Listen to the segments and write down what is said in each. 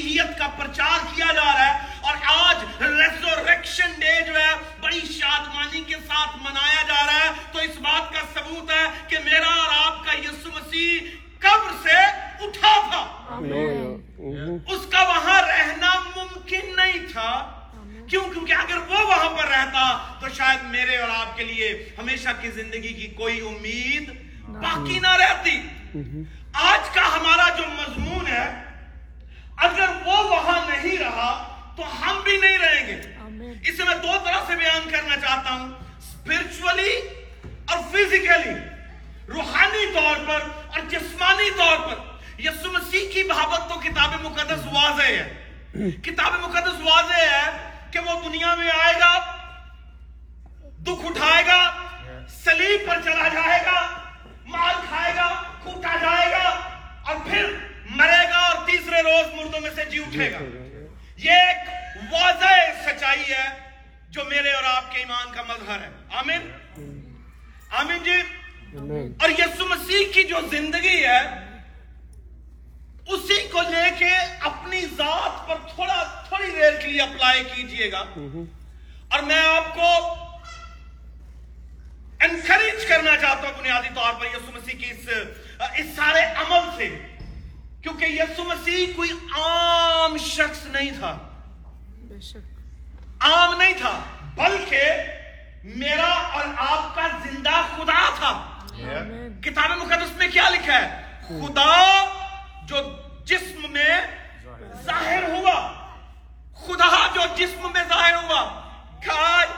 مسیحیت کا پرچار کیا جا رہا ہے اور آج ریزوریکشن ڈے جو ہے بڑی شادمانی کے ساتھ منایا جا رہا ہے۔ تو اس بات کا ثبوت ہے کہ میرا اور آپ کا یسو مسیح قبر سے اٹھا تھا۔ اس کا وہاں رہنا ممکن نہیں تھا۔ کیوں؟ کیونکہ اگر وہ وہاں پر رہتا تو شاید میرے اور آپ کے لیے ہمیشہ کی زندگی کی کوئی امید باقی نہ رہتی۔ آج کا ہمارا جو مضمون ہے اگر وہ وہاں نہیں رہا تو ہم بھی نہیں رہیں گے۔ اسے میں دو طرح سے بیان کرنا چاہتا ہوں۔ اسپرچولی اور فزیکلی روحانی طور پر اور جسمانی طور پر۔ یسو مسیح کی محبت تو کتاب مقدس واضح ہے۔ کتاب مقدس واضح ہے کہ وہ دنیا میں آئے گا دکھ اٹھائے گا سلیب پر چلا جائے گا مال کھائے گا کوٹا جائے گا اور پھر مرے گا اور تیسرے روز مردوں میں سے جی اٹھے گا۔ یہ ایک واضح سچائی ہے جو میرے اور آپ کے ایمان کا مظہر ہے۔ آمین۔ آمین جی۔ اور یسو مسیح کی جو زندگی ہے اسی کو لے کے اپنی ذات پر تھوڑا تھوڑی دیر کے لیے اپلائی کیجیے گا۔ اور میں آپ کو انکریج کرنا چاہتا ہوں بنیادی طور پر یسو مسیح کی اس اس سارے عمل سے۔ کیونکہ یسو مسیح کوئی عام شخص نہیں تھا۔ عام نہیں تھا بلکہ میرا اور آپ کا زندہ خدا تھا۔ کتاب مقدس میں کیا لکھا ہے؟ خدا جو جسم میں ظاہر ہوا۔ خدا جو جسم میں ظاہر ہوا۔ God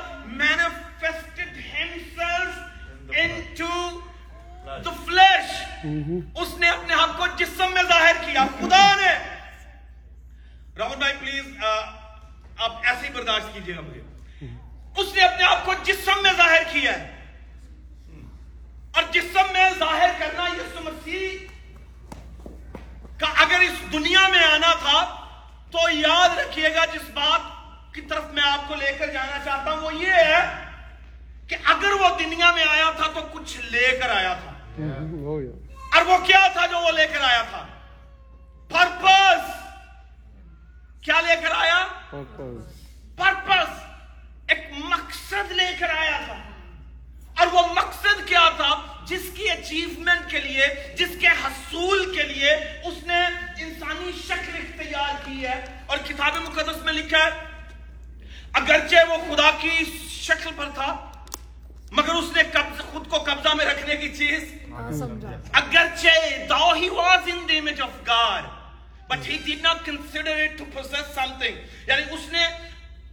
manifested himself into the flesh اس نے اپنے آپ کو جسم میں ظاہر کیا۔ خدا نے۔ راہل بھائی، پلیز آپ ایسے ہی برداشت کیجیے گا مجھے اس نے اپنے آپ کو جسم میں ظاہر کیا ہے۔ اور جسم میں ظاہر کرنا یسو مسیح کا اگر اس دنیا میں آنا تھا، تو یاد رکھیے گا، جس بات کی طرف میں آپ کو لے کر جانا چاہتا ہوں، وہ یہ ہے کہ اگر وہ دنیا میں آیا تھا، تو کچھ لے کر آیا تھا۔ اور وہ کیا تھا جو وہ لے کر آیا تھا؟ پرپس کیا لے کر آیا؟ پرپس ایک مقصد لے کر آیا تھا۔ اور وہ مقصد کیا تھا؟ جس کی اچیومنٹ کے لیے جس کے حصول کے لیے اس نے انسانی شکل اختیار کی ہے۔ اور کتاب مقدس میں لکھا ہے اگرچہ وہ خدا کی شکل پر تھا مگر اس نے خود کو قبضہ میں رکھنے کی چیز اگرچہ though he was in the image of God but he did not consider it to possess something. یعنی اس نے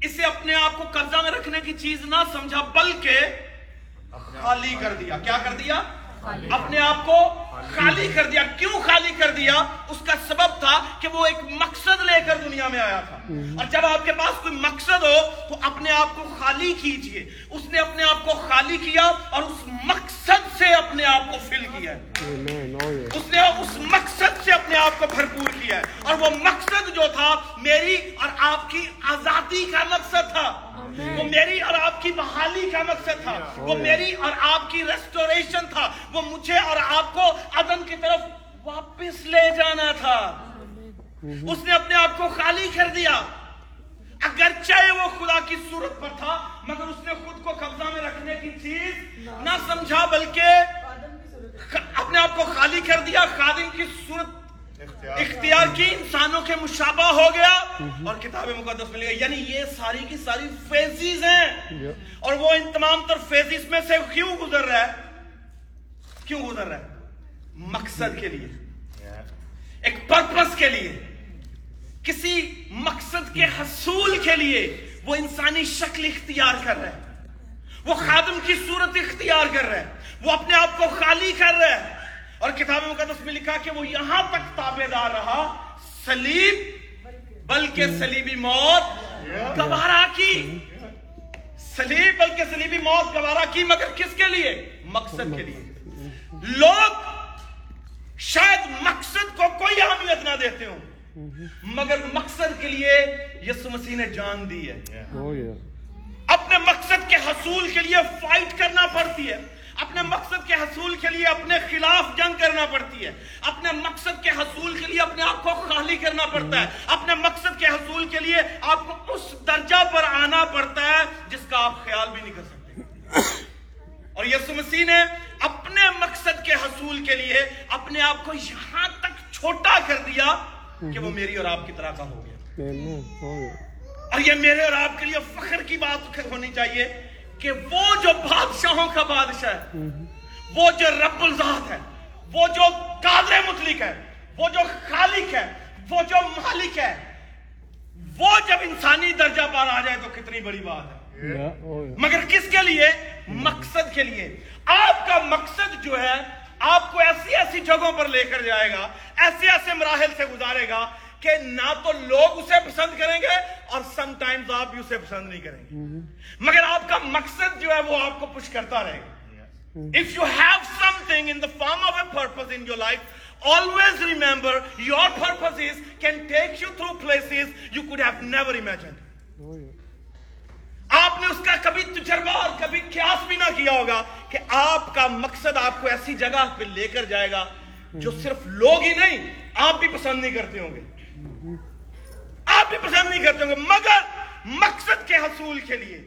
اسے اپنے آپ کو قبضہ میں رکھنے کی چیز نہ سمجھا بلکہ خالی کر دیا۔ کیا کر دیا؟ اپنے آپ کو خالی کر دیا. کیوں خالی کر دیا؟ اس کا سبب تھا کہ وہ ایک مقصد لے کر دنیا میں آیا تھا. اور جب آپ کے پاس کوئی مقصد ہو تو اپنے آپ کو خالی کیجیے. اس نے اپنے آپ کو خالی کیا اور اس مقصد سے اپنے آپ کو فل کیا اس نے اس مقصد سے اپنے آپ کو بھرپور کیا ہے. اور وہ مقصد جو تھا میری اور آپ کی آزادی کا مقصد تھا. وہ میری اور آپ کی بحالی کا مقصد تھا۔ وہ میری اور آپ کی ریسٹوریشن تھا۔ وہ مجھے اور آپ کو عدن کی طرف واپس لے جانا تھا۔ اس نے اپنے آپ کو خالی کر دیا۔ اگرچہ وہ خدا کی صورت پر تھا مگر اس نے خود کو قبضہ میں رکھنے کی چیز نہ سمجھا بلکہ اپنے آپ کو خالی کر دیا خادم کی صورت اختیار کی انسانوں کے مشابہ ہو گیا اور کتاب مقدس مل گیا یعنی یہ ساری کی ساری فیزیز ہیں۔ اور وہ ان تمام تر فیزیز میں سے کیوں گزر رہا ہے؟ کیوں گزر رہا ہے؟ مقصد کے لیے۔ ایک پرپس کے لیے۔ کسی مقصد کے حصول کے لیے وہ انسانی شکل اختیار کر رہا ہے۔ وہ خادم کی صورت اختیار کر رہا ہے۔ وہ اپنے آپ کو خالی کر رہا ہے۔ اور کتاب مقدس میں لکھا کہ وہ یہاں تک تابے دار رہا سلیب بلکہ سلیبی موت گوارا کی۔ سلیب بلکہ سلیبی موت گوارا کی مگر کس کے لیے؟ مقصد کے لیے۔ لوگ شاید مقصد کو کوئی اہمیت نہ دیتے ہوں مگر مقصد کے لیے یسو مسیح نے جان دی ہے۔ اپنے مقصد کے حصول کے لیے فائٹ کرنا پڑتی ہے۔ اپنے مقصد کے حصول کے لیے اپنے خلاف جنگ کرنا پڑتی ہے۔ اپنے مقصد کے حصول کے لیے اپنے آپ کو خالی کرنا پڑتا ہے۔ اپنے مقصد کے حصول کے لیے آپ کو اس درجہ پر آنا پڑتا ہے جس کا آپ خیال بھی نہیں کر سکتے۔ اور یسو مسیح نے اپنے مقصد کے حصول کے لیے اپنے آپ کو یہاں تک چھوٹا کر دیا کہ وہ میری اور آپ کی طرح کا ہو گیا۔ اور یہ میرے اور آپ کے لیے فخر کی بات ہونی چاہیے۔ کہ وہ جو بادشاہوں کا بادشاہ ہے وہ جو رب الذات ہے وہ جو قادر مطلق ہے وہ جو خالق ہے وہ جو مالک ہے وہ جب انسانی درجہ پر آ جائے تو کتنی بڑی بات ہے. مگر کس کے لیے؟ مقصد کے لیے۔ آپ کا مقصد جو ہے آپ کو ایسی ایسی جگہوں پر لے کر جائے گا ایسے ایسے مراحل سے گزارے گا کہ نہ تو لوگ اسے پسند کریں گے اور سم ٹائمز آپ بھی اسے پسند نہیں کریں گے۔ مگر آپ کا مقصد جو ہے وہ آپ کو پش کرتا رہے گا۔ If you have something in the form of a purpose in your life always remember your purposes can take you through places you could have never imagined. Oh, yeah. آپ نے اس کا کبھی تجربہ اور کبھی قیاس بھی نہ کیا ہوگا کہ آپ کا مقصد آپ کو ایسی جگہ پہ لے کر جائے گا جو صرف لوگ ہی نہیں آپ بھی پسند نہیں کرتے ہوں گے۔ آپ بھی پسند نہیں کرتے ہوں گے مگر مقصد کے حصول کے لیے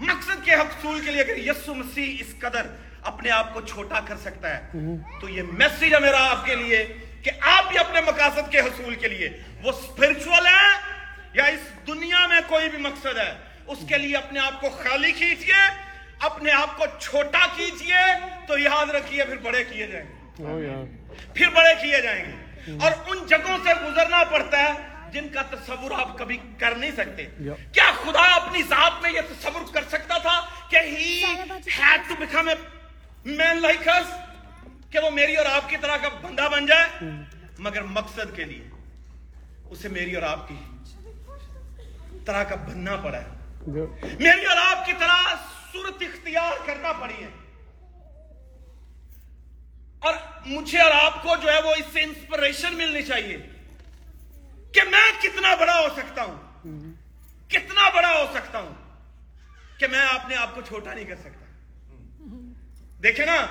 مقصد کے حصول کے لیے اگر یسو مسیح اس قدر اپنے آپ کو چھوٹا کر سکتا ہے تو یہ میسیج ہے میرا آپ کے لیے کہ آپ بھی اپنے مقاصد کے حصول کے لیے وہ اسپرچول ہے یا اس دنیا میں کوئی بھی مقصد ہے اس کے لیے اپنے آپ کو خالی کیجیے اپنے آپ کو چھوٹا کیجیے تو یاد رکھیے پھر بڑے کیے جائیں گے Oh. پھر بڑے کیے جائیں گے اور ان جگہوں سے گزرنا پڑتا ہے جن کا تصور آپ کبھی کر نہیں سکتے. کیا خدا اپنی ذات میں یہ تصور کر سکتا تھا کہ ہی had to become a man like us کہ وہ میری اور آپ کی طرح کا بندہ بن جائے؟ مگر مقصد کے لیے اسے میری اور آپ کی طرح کا بننا پڑا ہے. میری اور آپ کی طرح صورت اختیار کرنا پڑی ہے۔ اور مجھے اور آپ کو جو ہے وہ اس سے انسپریشن ملنی چاہیے۔ کہ میں کتنا بڑا ہو سکتا ہوں؟ کتنا بڑا ہو سکتا ہوں؟ کہ میں اپنے آپ کو چھوٹا نہیں کر سکتا۔ دیکھیں نا،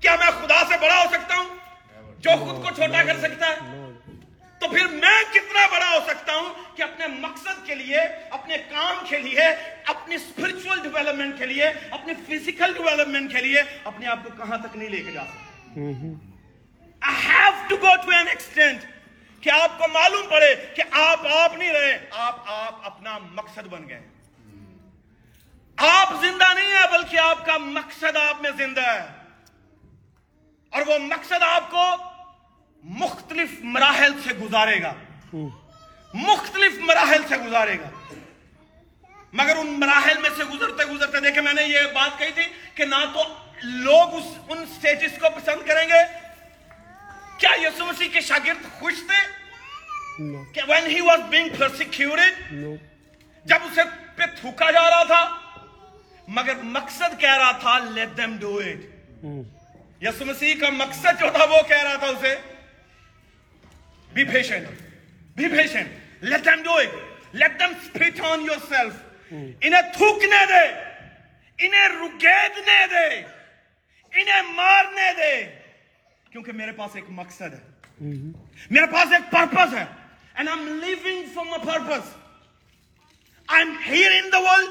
کیا میں خدا سے بڑا ہو سکتا ہوں؟ جو خود کو چھوٹا کر سکتا ہے۔ تو پھر میں کتنا بڑا ہو سکتا ہوں کہ اپنے مقصد کے لیے، اپنے کام کے لیے، اپنی اسپرچل ڈیولپمنٹ کے لیے اپنے فزیکل ڈیولپمنٹ کے لیے اپنے آپ کو کہاں تک نہیں لے کے جا سکتا؟ Mhm. I have to go to an extent کہ آپ کو معلوم پڑے کہ آپ آپ نہیں رہے، آپ آپ اپنا مقصد بن گئے۔ آپ زندہ نہیں ہے بلکہ آپ کا مقصد آپ میں زندہ ہے۔ اور وہ مقصد آپ کو مختلف مراحل سے گزارے گا۔ مختلف مراحل سے گزارے گا۔ مگر ان مراحل میں سے گزرتے گزرتے، دیکھیں میں نے یہ بات کہی تھی کہ نہ تو لوگ اس، ان سٹیجز کو پسند کریں گے یسوع مسیح کے شاگرد خوش تھے. کہ was being persecuted No. جب اسے پہ تھوکا جا رہا تھا مگر مقصد کہہ رہا تھا let them do it. یسوع مسیح کا مقصد جو تھا وہ کہہ رہا تھا اسے be patient. Be patient. Let them do it. Let them spit on yourself. انہیں تھوکنے دے انہیں رگیدنے دے انہیں مارنے دے۔ کیونکہ میرے پاس ایک مقصد ہے۔ میرے پاس ایک پرپس ہے۔ And I'm living for my purpose. I'm here in the world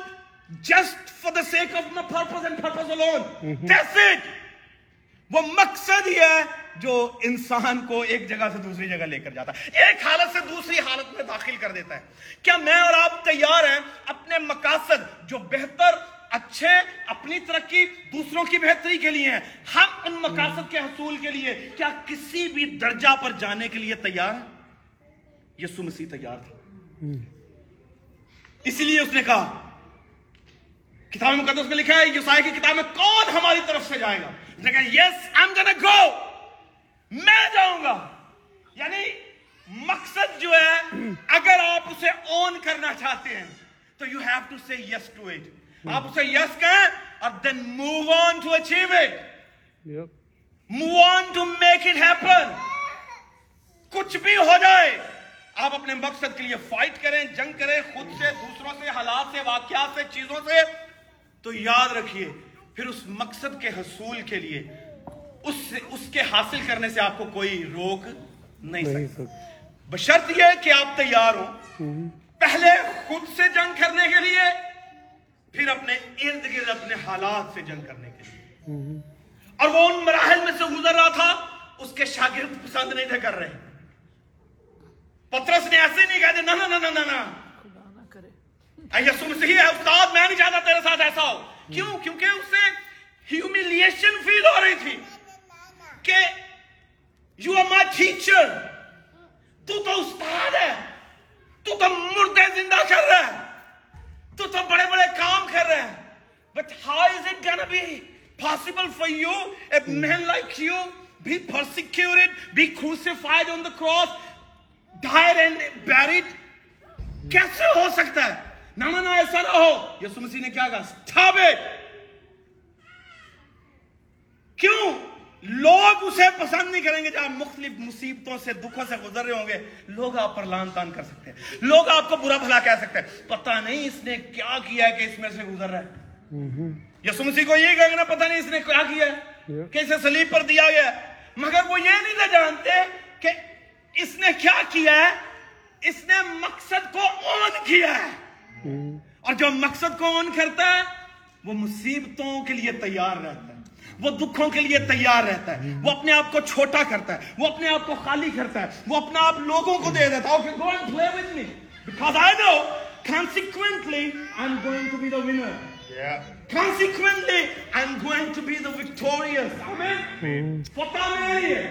just for the sake of my purpose and purpose alone. That's it. وہ مقصد ہی ہے جو انسان کو ایک جگہ سے دوسری جگہ لے کر جاتا ہے۔ ایک حالت سے دوسری حالت میں داخل کر دیتا ہے۔ کیا میں اور آپ تیار ہیں اپنے مقاصد جو بہتر اچھے اپنی ترقی دوسروں کی بہتری کے لیے ہیں۔ ہم ان مقاصد کے حصول کے لیے کیا کسی بھی درجہ پر جانے کے لیے تیار ہیں؟ یسوع مسیح تیار تھا۔ اسی لیے اس نے کہا، کتاب مقدس میں لکھا ہے یسائی کی کتاب میں کون ہماری طرف سے جائے گا؟ اس نے کہا یس آئی ایم گو میں جاؤں گا. یعنی مقصد جو ہے، اگر آپ اسے اون کرنا چاہتے ہیں، تو یو ہیو ٹو سے یس ٹو اٹ آپ اسے یس کہیں اور then move on to achieve it. Move on to make it happen کچھ بھی ہو جائے آپ اپنے مقصد کے لیے فائٹ کریں جنگ کریں خود سے دوسروں سے حالات سے واقعات سے چیزوں سے تو یاد رکھیے پھر اس مقصد کے حصول کے لیے اس سے اس کے حاصل کرنے سے آپ کو کوئی روک نہیں نہیں سکتا بشرط یہ کہ آپ تیار ہوں پہلے خود سے جنگ کرنے کے لیے پھر اپنے ارد گرد اپنے حالات سے جنگ کرنے کے لیے۔ اور وہ ان مراحل میں سے گزر رہا تھا اس کے شاگرد پسند نہیں تھے کر رہے۔ پترس نے ایسے نہیں کہا نا نا نا نا ہے استاد میں نہیں چاہتا تیرے ساتھ ایسا ہو۔ کیوں؟ کیونکہ اس سے فیل ہو رہی تھی کہ یو آر مائی ٹیچر تو تو استاد ہے۔ تو تو مردے زندہ کر رہا ہے۔ تو تم بڑے بڑے کام کر رہے ہیں۔ But how is it gonna be possible for you a man like you be persecuted be crucified on the cross die and buried کیسے ہو سکتا ہے؟ نہ نہ ایسا نہ ہو۔ یسو مسیح نے کیا کہا؟ کیوں؟ لوگ اسے پسند نہیں کریں گے جب آپ مختلف مصیبتوں سے دکھوں سے گزر رہے ہوں گے۔ لوگ آپ پر لان تان کر سکتے ہیں۔ لوگ آپ کو برا بھلا کہہ سکتے ہیں۔ پتہ نہیں اس نے کیا کیا ہے کہ اس میں سے گزر رہا ہے۔ یسو مسیح کو یہ کہنا پتہ نہیں اس نے کیا کیا ہے۔ کہ اسے سلیب پر دیا گیا ہے۔ مگر وہ یہ نہیں جانتے کہ اس نے کیا کیا ہے۔ اس نے مقصد کو اون کیا ہے۔ اور جو مقصد کو اون کرتا ہے وہ مصیبتوں کے لیے تیار رہتا ہے۔ وہ دکھوں کے لیے تیار رہتا ہے وہ اپنے آپ کو چھوٹا کرتا ہے وہ اپنے آپ کو خالی کرتا ہے وہ اپنا آپ لوگوں کو دے دیتا ہے go and play with me. Because I know consequently I'm going to be the winner. Yeah. Consequently I'm going to be the victorious. Amen. پتہ میرے لیے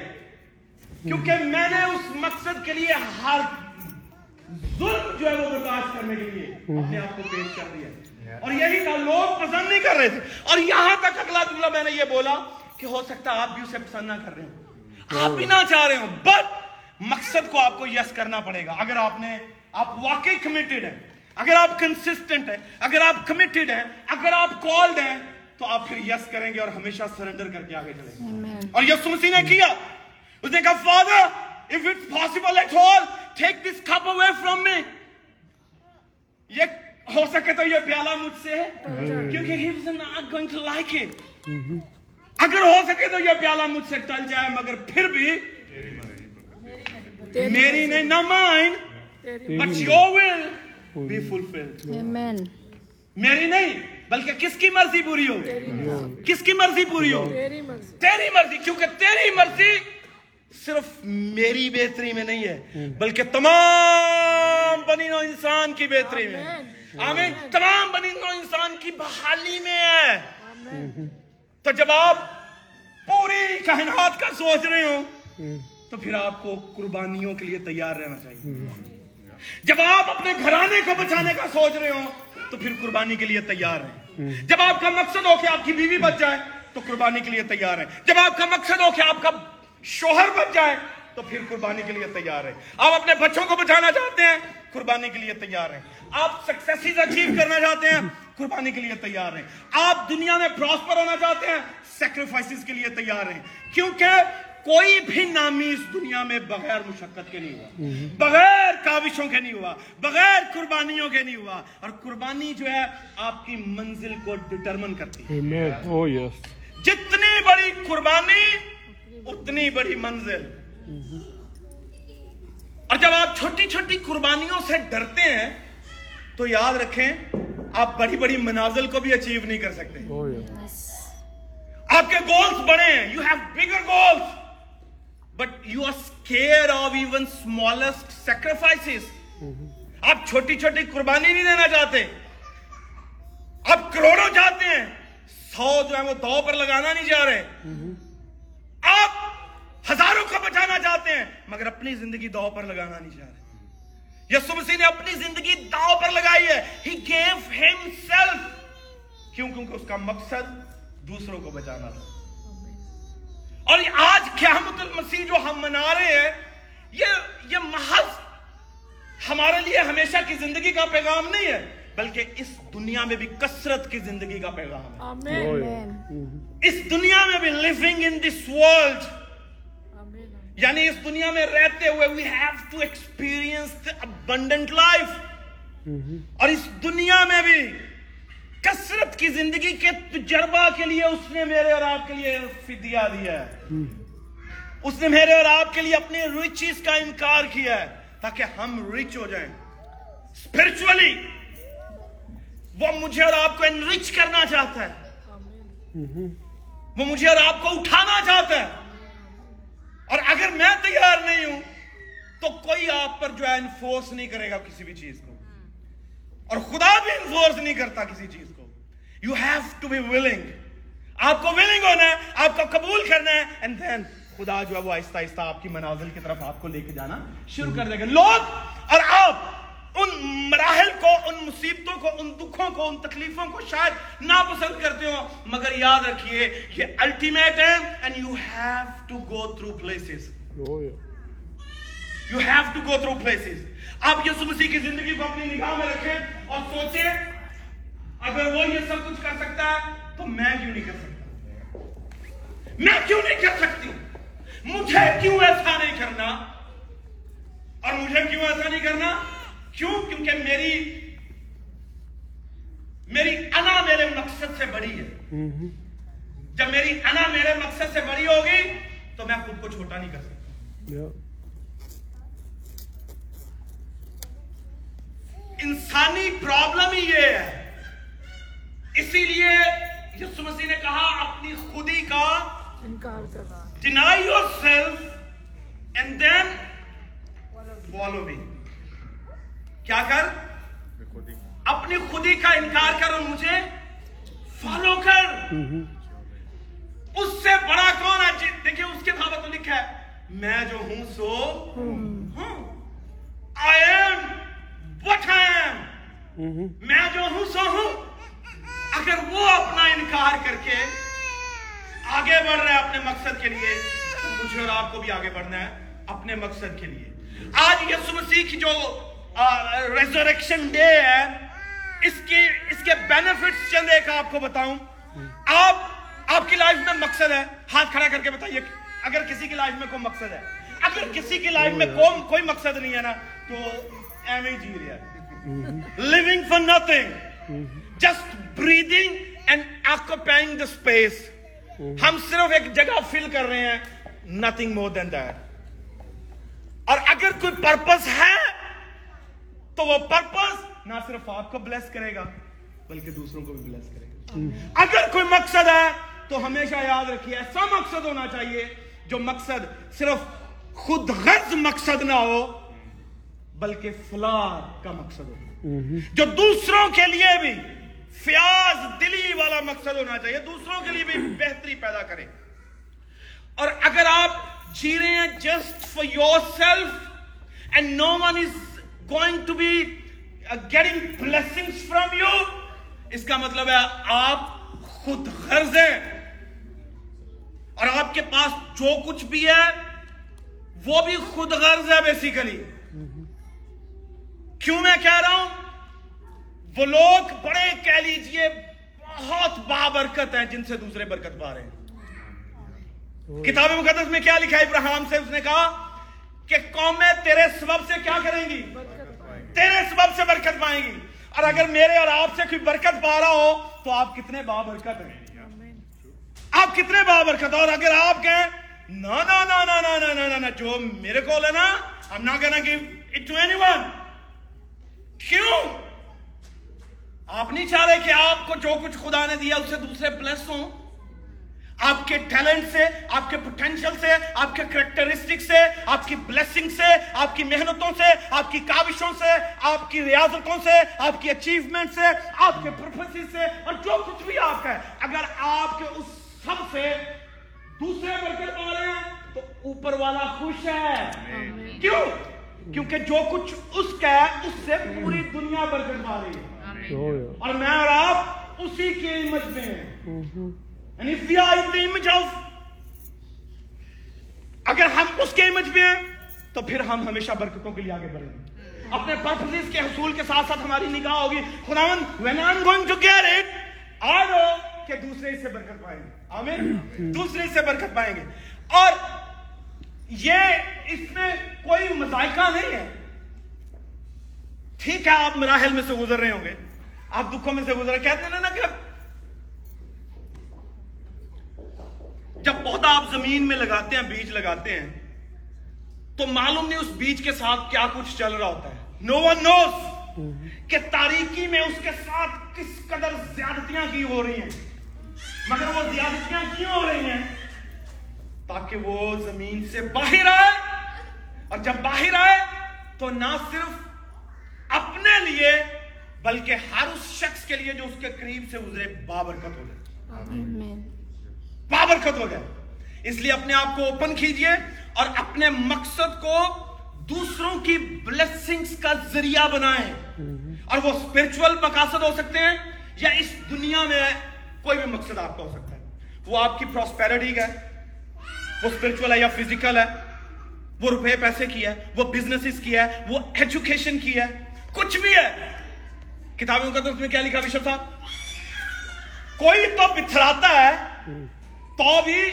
کیونکہ میں نے اس مقصد کے لیے ہر ظلم جو ہے وہ برداشت کرنے کے لیے mm-hmm. اپنے آپ کو پیش کر دیا۔ اور یہی تھا لوگ پسند نہیں کر رہے تھے۔ اور یہاں تک اگلا جملہ میں نے یہ بولا کہ ہو سکتا آپ بھی اسے پسند نہ کر رہے ہو آپ بھی نہ چاہ رہے ہو بٹ مقصد کو آپ کو یس کرنا پڑے گا۔ اگر آپ نے آپ واقعی کمیٹیڈ ہیں۔ اگر آپ کنسسٹنٹ ہیں اگر آپ کمیٹیڈ ہیں اگر آپ کالڈ ہیں تو آپ پھر یس کریں گے اور ہمیشہ سرنڈر کر کے آگے چلیں گے۔ اور یسو مسیح نے کیا؟ اس نے کہا father if it's possible at all take this cup away from me ہو سکے تو یہ پیالہ مجھ سے ہے؟ کیونکہ he was not going to like it. اگر ہو سکے تو یہ پیالہ مجھ سے ٹل جائے مگر پھر بھی میری نہیں نہ mind but your will be fulfilled میری نہیں بلکہ کس کی مرضی پوری ہو؟ ہاں۔ کس کی مرضی پوری ہو؟ تیری مرضی۔ کیونکہ تیری مرضی صرف میری بہتری میں نہیں ہے بلکہ تمام بنی نو انسان کی بہتری میں۔ آمین. تمام بنی نو انسان کی بحالی میں ہے. تو جب آپ پوری کائنات کا سوچ رہے ہوں، تو پھر آپ کو قربانیوں کے لیے تیار رہنا چاہیے. جب آپ اپنے گھرانے کو بچانے کا سوچ رہے ہوں، تو پھر قربانی کے لیے تیار ہیں جب آپ کا مقصد ہو کہ آپ کی بیوی بچ جائے، تو قربانی کے لیے تیار ہیں جب آپ کا مقصد ہو کہ آپ کا شوہر بچ جائے تو پھر قربانی کے لیے تیار ہیں۔ آپ اپنے بچوں کو بچانا چاہتے ہیں قربانی کے لیے تیار ہیں۔ آپ سکسیسز اچیو کرنا چاہتے ہیں قربانی کے لیے تیار ہیں۔ آپ دنیا میں پراسپر ہونا چاہتے ہیں سیکریفائسز کے لیے تیار ہیں۔ کیونکہ کوئی بھی نامی اس دنیا میں بغیر مشقت کے نہیں ہوا۔ بغیر کاوشوں کے نہیں ہوا بغیر قربانیوں کے نہیں ہوا۔ اور قربانی جو ہے آپ کی منزل کو ڈٹرمن کرتی ہے۔ oh, جتنی بڑی قربانی اتنی بڑی منزل۔ اور جب آپ چھوٹی چھوٹی قربانیوں سے ڈرتے ہیں تو یاد رکھیں آپ بڑی بڑی منازل کو بھی اچیو نہیں کر سکتے۔ oh, آپ کے گولز بڑے ہیں you have bigger goals but you are care of even smallest sacrifice آپ چھوٹی چھوٹی قربانی نہیں دینا چاہتے۔ آپ کروڑوں چاہتے ہیں سو جو ہے وہ دو پر لگانا نہیں چاہ رہے۔ mm-hmm. آپ ہزاروں کو بچانا چاہتے ہیں مگر اپنی زندگی داؤ پر لگانا نہیں چاہ رہے۔ یسو مسیح نے اپنی زندگی داؤ پر لگائی ہے۔ ہی گیو ہم سیلف کیوں؟ کیونکہ اس کا مقصد دوسروں کو بچانا تھا۔ اور آج قیامت المسیح جو ہم منا رہے ہیں یہ یہ محض ہمارے لیے ہمیشہ کی زندگی کا پیغام نہیں ہے بلکہ اس دنیا میں بھی کثرت کی زندگی کا پیغام ہے۔ آمین۔ اس دنیا میں بھی لیونگ ان دس ورلڈ یعنی اس دنیا میں رہتے ہوئے we have to experience abundant life اور اس دنیا میں بھی کثرت کی زندگی کے تجربہ کے لیے اس نے میرے اور آپ کے لیے فدیہ دیا ہے. اس نے میرے اور آپ کے لیے اپنے ریچیز کا انکار کیا ہے تاکہ ہم رچ ہو جائیں. اسپرچولی وہ مجھے اور آپ کو انریچ کرنا چاہتا ہے. وہ مجھے اور آپ کو اٹھانا چاہتا ہے. اور اگر میں تیار نہیں ہوں، تو کوئی آپ پر جو ہے انفورس نہیں کرے گا کسی بھی چیز کو۔ اور خدا بھی انفورس نہیں کرتا کسی چیز کو۔ You have to be willing آپ کو ولنگ ہونا ہے، آپ کو قبول کرنا ہے اینڈ دین خدا جو ہے وہ آہستہ آہستہ آپ کی منازل کی طرف آپ کو لے کے جانا شروع کر دے گا۔ لوگ اور آپ ان مراحل کو ان مصیبتوں کو ان دکھوں کو ان تکلیفوں کو شاید ناپسند کرتے ہو مگر یاد رکھیے یہ الٹیمیٹ ہے and you have to go through places you have to go through places آپ یسو مسیح کی زندگی کو اپنی نگاہ میں رکھیں اور سوچیں اگر وہ یہ سب کچھ کر سکتا ہے تو میں کیوں نہیں کر سکتا؟ میں کیوں نہیں کر سکتی؟ مجھے کیوں ایسا نہیں کرنا؟ اور مجھے کیوں ایسا نہیں کرنا؟ کیوں؟ کیونکہ میری میری انا میرے مقصد سے بڑی ہے۔ جب میری انا میرے مقصد سے بڑی ہوگی تو میں خود کو چھوٹا نہیں کر سکتا۔ انسانی پرابلم ہی یہ ہے۔ اسی لیے یسو مسیح نے کہا اپنی خودی کا انکار کرنا deny yourself and then والو بھی کیا کر؟ اپنی خودی کا انکار کر اور مجھے فالو کر۔ اس سے بڑا کون ہے؟ جی، دیکھیں، اس کے دھابہ تو لکھا ہے، میں جو ہوں سو ہوں۔ I am what I am میں جو ہوں سو ہوں۔ اگر وہ اپنا انکار کر کے آگے بڑھ رہا ہے اپنے مقصد کے لیے مجھے اور آپ کو بھی آگے بڑھنا ہے، اپنے مقصد کے لیے۔ آج یسو مسیح کی جو ریزوریکشن ڈے ہے. اس کی، اس کے بینیفٹس چند ایک آپ کو بتاؤں. آپ آپ کی لائف میں مقصد ہے. ہاتھ کھڑا کر کے بتائیے اگر کسی کی لائف میں کوئی مقصد ہے. اگر کسی کی لائف میں کوئی مقصد نہیں ہے نا، تو ایم ای جی رہا living for nothing just breathing and occupying the space ہم صرف ایک جگہ فل کر رہے ہیں نتھنگ مور دین دیٹ اور اگر کوئی پرپس ہے تو وہ پرپس نہ صرف آپ کو بلیس کرے گا بلکہ دوسروں کو بھی بلیس کرے گا۔ اگر کوئی مقصد ہے تو ہمیشہ یاد رکھیے ایسا مقصد ہونا چاہیے جو مقصد صرف خود غرض مقصد نہ ہو بلکہ فلاح کا مقصد ہو۔ جو دوسروں کے لیے بھی فیاض دلی والا مقصد ہونا چاہیے دوسروں کے لیے بھی بہتری پیدا کرے۔ اور اگر آپ جی رہے ہیں just for yourself and no one is going to be uh, getting blessings from you. اس کا مطلب ہے آپ خود غرض ہیں. اور آپ کے پاس جو کچھ بھی ہے، وہ بھی خود غرض ہے بیسیکلی کیوں میں کہہ رہا ہوں؟ وہ لوگ بڑے کہہ لیجیے، بہت بابرکت ہیں جن سے دوسرے برکت پا رہے ہیں. کتاب مقدس میں کیا لکھا ابراہم سے اس نے کہا کہ قومیں تیرے سبب سے کیا کریں گی؟ تیرے سبب سے برکت پائیں گی۔ اور اگر میرے اور آپ سے کوئی برکت پا رہا ہو، تو آپ کتنے بابرکت ہیں۔ آپ کتنے بابرکت اور اگر آپ کہیں نا نا نا نا نا نا نا نا نا جو میرے کو لینا ہم نہ کہنا کہ ٹو اینی ون کیوں؟ آپ نہیں چاہ رہے کہ آپ کو جو کچھ خدا نے دیا، اسے دوسرے پلس ہوں؟ آپ کے ٹیلنٹ سے آپ کے پوٹینشل سے آپ کے کریکٹرسٹک سے آپ کی بلیسنگ سے آپ کی محنتوں سے آپ کی کابشوں سے آپ کی ریاضتوں سے آپ کی اچیومنٹ سے آپ کے پرپسز سے اور جو کچھ بھی آپ کا ہے اگر آپ کے اس سب سے دوسرے برکت پا رہے ہیں تو اوپر والا خوش ہے۔ کیوں؟ کیونکہ جو کچھ اس کا ہے اس سے پوری دنیا برکت پا رہی ہے۔ اور میں اور آپ اسی کے عمج میں ہیں۔ یعنی سیاہ از دا امیج آف اگر ہم اس کے امیج میں ہیں، تو پھر ہم ہمیشہ برکتوں کے لیے آگے بڑھیں گے۔ اپنے پرپزز کے حصول کے ساتھ ساتھ ہماری نگاہ ہوگی۔ خداوند، when I'm going to get it I know کہ دوسرے اس سے برکت پائیں گے۔ آمین۔ دوسرے اس سے برکت پائیں گے۔ اور یہ اس میں کوئی مزائقہ نہیں ہے۔ ٹھیک ہے، آپ مراحل میں سے گزر رہے ہوں گے۔ آپ دکھوں میں سے گزر رہے ہیں۔ کہتے ہیں نا کہ جب پودا آپ زمین میں لگاتے ہیں، بیج لگاتے ہیں، تو معلوم نہیں اس بیج کے ساتھ کیا کچھ چل رہا ہوتا ہے۔ نو ون نوز کہ تاریکی میں اس کے ساتھ کس قدر زیادتیاں کی ہو رہی ہیں۔ مگر وہ زیادتیاں کیوں ہو رہی ہیں؟ تاکہ وہ زمین سے باہر آئے۔ اور جب باہر آئے، تو نہ صرف اپنے لیے، بلکہ ہر اس شخص کے لیے جو اس کے قریب سے گزرے، بابرکت ہو جائے بابرکت ہو گئے اس لیے اپنے آپ کو اوپن کیجیے اور اپنے مقصد کو دوسروں کی بلیسنگز کا ذریعہ بنائیں۔ اور وہ اسپرچول مقاصد ہو سکتے ہیں یا اس دنیا میں کوئی بھی مقصد آپ کا ہو سکتا ہے۔ وہ آپ کی پراسپیرٹی کا ہے، وہ اسپرچول ہے یا فزیکل ہے، وہ روپے پیسے کی ہے، وہ بزنس کی ہے، وہ ایجوکیشن کی ہے، کچھ بھی ہے۔ کتابوں کا تو اس میں کیا لکھا بشپ صاحب کوئی تو بتھراتا ہے۔ تو بھی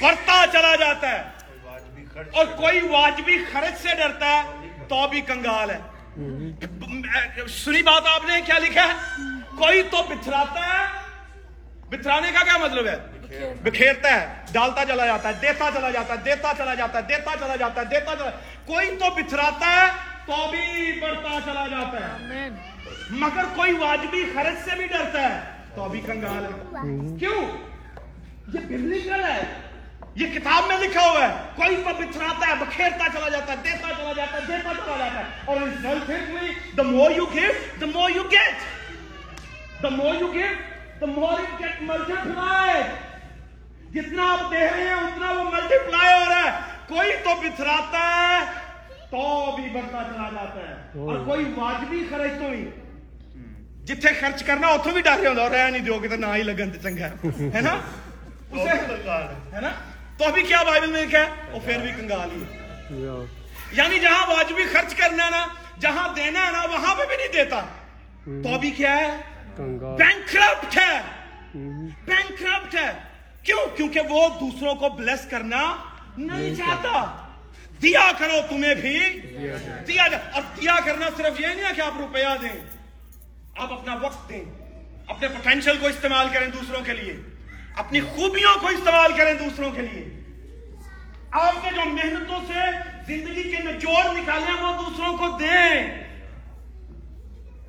بڑھتا چلا جاتا ہے۔ اور کوئی واجبی خرچ سے ڈرتا ہے تو بھی کنگال ہے۔ سنی بات آپ نے کیا لکھا ہے؟ کوئی تو بتھراتا ہے۔ بتھرانے کا کیا مطلب ہے؟ بکھیرتا ہے ڈالتا چلا جاتا ہے دیتا چلا جاتا ہے دیتا چلا جاتا ہے دیتا چلا جاتا ہے دیتا چلا کوئی تو بتھراتا ہے تو بھی بڑھتا چلا جاتا ہے. مگر کوئی واجبی خرچ سے بھی ڈرتا ہے تو ابھی کنگال ہے۔ کیوں؟ یہ ببلیکل ہے؟ یہ کتاب میں لکھا ہوا ہے۔ کوئی تو بچھڑاتا ہے بکھیرتا چلا جاتا ہے دیتا چلا جاتا ہے دیتا چلا جاتا ہے۔ اور resultantly the more you give the more you get. The more you give the more you get multiplied. جتنا آپ دے رہے ہیں اتنا وہ ملٹیپلائی ہو رہا ہے۔ کوئی تو بچھڑاتا ہے تو بھی بڑھتا چلا جاتا ہے۔ اور کوئی واجبی خرچ تو ہی جتھے خرچ کرنا اتوں بھی ڈر رہے ہوتا رہ نہیں دو گے تو نہ ہی لگن چنگا ہے۔ ہے نا؟ ہے۔ نا؟ تو ابھی کیا بائبل میں لکھا ہے؟ وہ پھر بھی کنگال ہی. یعنی جہاں واجبی خرچ کرنا ہے نا جہاں دینا ہے نا وہاں پہ بھی نہیں دیتا۔ تو ابھی کیا ہے؟ Kangal. بینکرپٹ ہے۔ بینکرپٹ ہے۔ کیوں؟ کیونکہ وہ دوسروں کو بلیس کرنا نہیں چاہتا۔ دیا کرو تمہیں بھی۔ دیا جا اور دیا کرنا صرف یہ نہیں ہے کہ آپ روپیہ دیں آپ اپنا وقت دیں اپنے پوٹینشیل کو استعمال کریں دوسروں کے لیے۔ اپنی خوبیوں کو استعمال کریں دوسروں کے لیے۔ آپ نے جو محنتوں سے زندگی کے نچوڑ نکالے وہ دوسروں کو دیں۔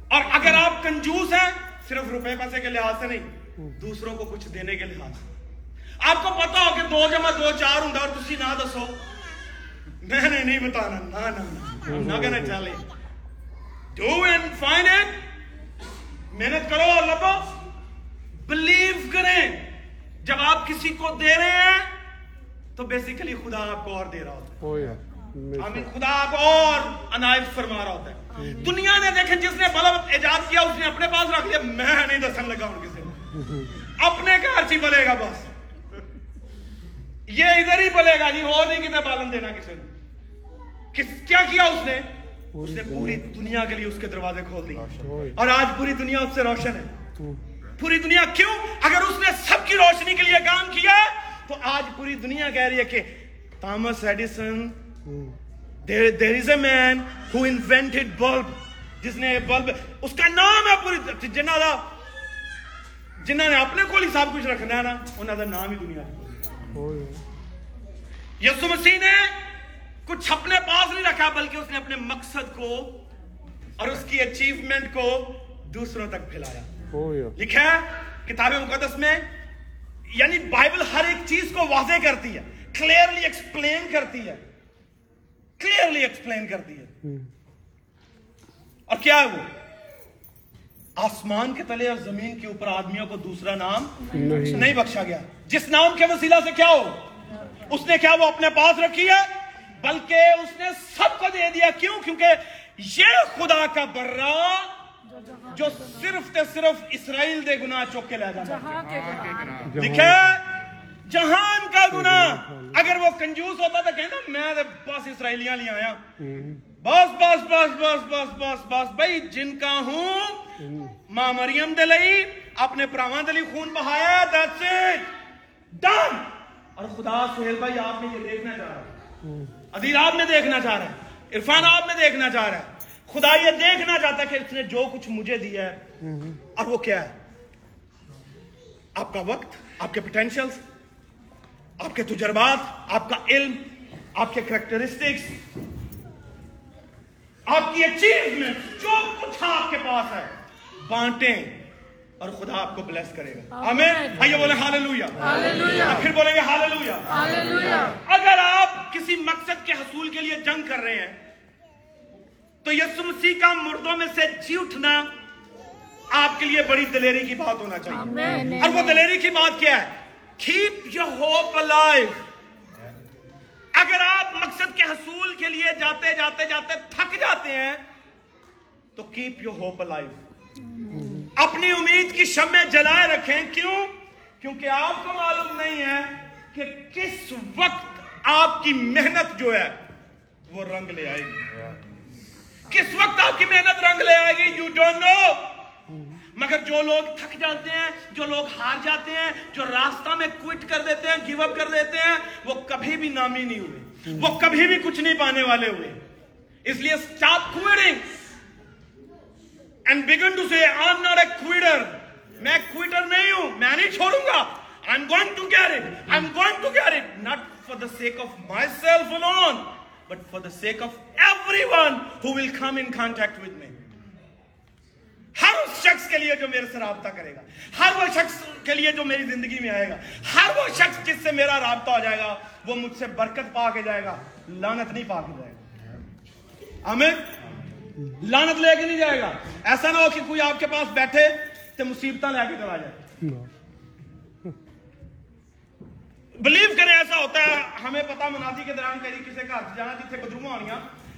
اور اگر آپ کنجوس ہیں، صرف روپے پیسے کے لحاظ سے نہیں، دوسروں کو کچھ دینے کے لحاظ سے۔ آپ کو پتا ہو کہ دو جمع دو چار ہوں اور تسی نہ دسو۔ میں نے نہیں بتانا، نہ نہ نہ کہنا چاہے ڈو اینڈ فائن محنت کرو اور لبو۔ بلیو کریں۔ جب آپ کسی کو دے رہے ہیں تو بیسیکلی خدا آپ کو اور دے رہا ہوتا ہے. آمین خدا آپ اور عنایت فرما رہا ہوتا ہے۔ دنیا نے دیکھیں جس نے بلب ایجاد کیا اس نے اپنے پاس رکھ لیا۔ میں نہیں دسن لگا ہوں کسی کو اپنے گھر سے بلے گا بس۔ یہ ادھر ہی بلے گا جی اور نہیں کتنے پالن دینا کسی نے کس کیا کیا اس نے؟ اس نے پوری دنیا۔ کے لیے اس کے دروازے کھول دیے۔ اور آج پوری دنیا اس سے روشن ہے۔ پوری دنیا کیوں؟ اگر اس نے سب کی روشنی کے لیے کام کیا تو آج پوری دنیا کہہ رہی ہے کہ Thomas Edison there, there is a man who invented bulb جس نے بلب اس کا نام ہے پوری جنہ دا جنہ نے اپنے کو ہی سب کچھ رکھنا ہے نا انہوں دا نام ہی دنیا یسو مسیح نے کچھ اپنے پاس نہیں رکھا بلکہ اس نے اپنے مقصد کو اور اس کی اچیومنٹ کو دوسروں تک پھیلایا۔ لکھا ہے کتاب مقدس میں یعنی بائبل ہر ایک چیز کو واضح کرتی ہے کلیئرلی ایکسپلین کرتی ہے۔ کلیئرلی ایکسپلین کرتی ہے۔ اور کیا ہے وہ؟ آسمان کے تلے اور زمین کے اوپر آدمیوں کو دوسرا نام نہیں بخشا گیا۔ جس نام کے وسیلہ سے کیا ہو؟ اس نے کیا وہ اپنے پاس رکھی ہے؟ بلکہ اس نے سب کو دے دیا۔ کیوں؟ کیونکہ یہ خدا کا برا جو صرف تے صرف اسرائیل دے گناہ چوک کے لے جانا۔ لکھے جہان کا گناہ۔ اگر وہ کنجوس ہوتا تو کہنا میں تے بس اسرائیلیاں لے آیا۔ بس بس بس بس بس بس بس بھائی جن کا ہوں ماں مریم دے لئی اپنے پراواں دے لئی خون بہایا that's it ڈن اور خدا سہیل بھائی آپ نے یہ دیکھنا چاہ رہا ہے۔ عدیل آپ نے دیکھنا چاہ رہا ہے۔ عرفان آپ نے دیکھنا چاہ رہا ہے۔ خدا یہ دیکھنا چاہتا ہے کہ اس نے جو کچھ مجھے دیا ہے اور وہ کیا ہے آپ کا وقت آپ کے پوٹینشیلز آپ کے تجربات آپ کا علم آپ کے کریکٹرسٹکس آپ کی اچیومنٹ جو کچھ آپ کے پاس ہے بانٹیں اور خدا آپ کو بلیس کرے گا۔ آمین آئیے بولے ہاللویا. پھر بولیں گے ہاللویا. اگر آپ کسی مقصد کے حصول کے لیے جنگ کر رہے ہیں تو یسو مسیح کا مردوں میں سے جی اٹھنا آپ کے لیے بڑی دلیری کی بات ہونا چاہیے. اور وہ دلیری کی بات کیا ہے؟ کیپ یور ہوپ الائیو اگر آپ مقصد کے حصول کے لیے جاتے جاتے جاتے تھک جاتے ہیں تو کیپ یور ہوپ الائیو اپنی امید کی شمع جلائے رکھیں۔ کیوں؟ کیونکہ آپ کو معلوم نہیں ہے کہ کس وقت آپ کی محنت جو ہے وہ رنگ لے آئے گی۔ کس وقت آپ کی محنت رنگ لے آئے گی؟ یو ڈونٹ نو مگر جو لوگ تھک جاتے ہیں، جو لوگ ہار جاتے ہیں، جو راستہ میں کوئٹ کر دیتے ہیں گیو اپ کر دیتے ہیں، وہ کبھی بھی نامی نہیں ہوئے۔ وہ کبھی بھی کچھ نہیں پانے والے ہوئے۔ اس لیے stop quitting and begin to say I am not a کوئٹر میں کوئٹر نہیں ہوں، میں نہیں چھوڑوں گا۔ I am going to get it I am going to get it not for the sake of myself alone. But for the sake of everyone who will come in contact with me ہر اس شخص کے لیے جو میرے سے رابطہ کرے گا، ہر وہ شخص کے لیے جو میری زندگی میں آئے گا، ہر وہ شخص جس سے میرا رابطہ ہو جائے گا، وہ مجھ سے برکت پا کے جائے گا لانت نہیں پا کے جائے گا۔ آمین؟ لانت لے کے نہیں جائے گا۔ ایسا نہ ہو کہ کوئی آپ کے پاس بیٹھے تو مصیبتیں لے کے چلا جائے۔ بلیو کریں ایسا ہوتا ہے ہمیں پتا منازی کے دوران کہیں کسی گھر جانا جتنے بدروا ہونی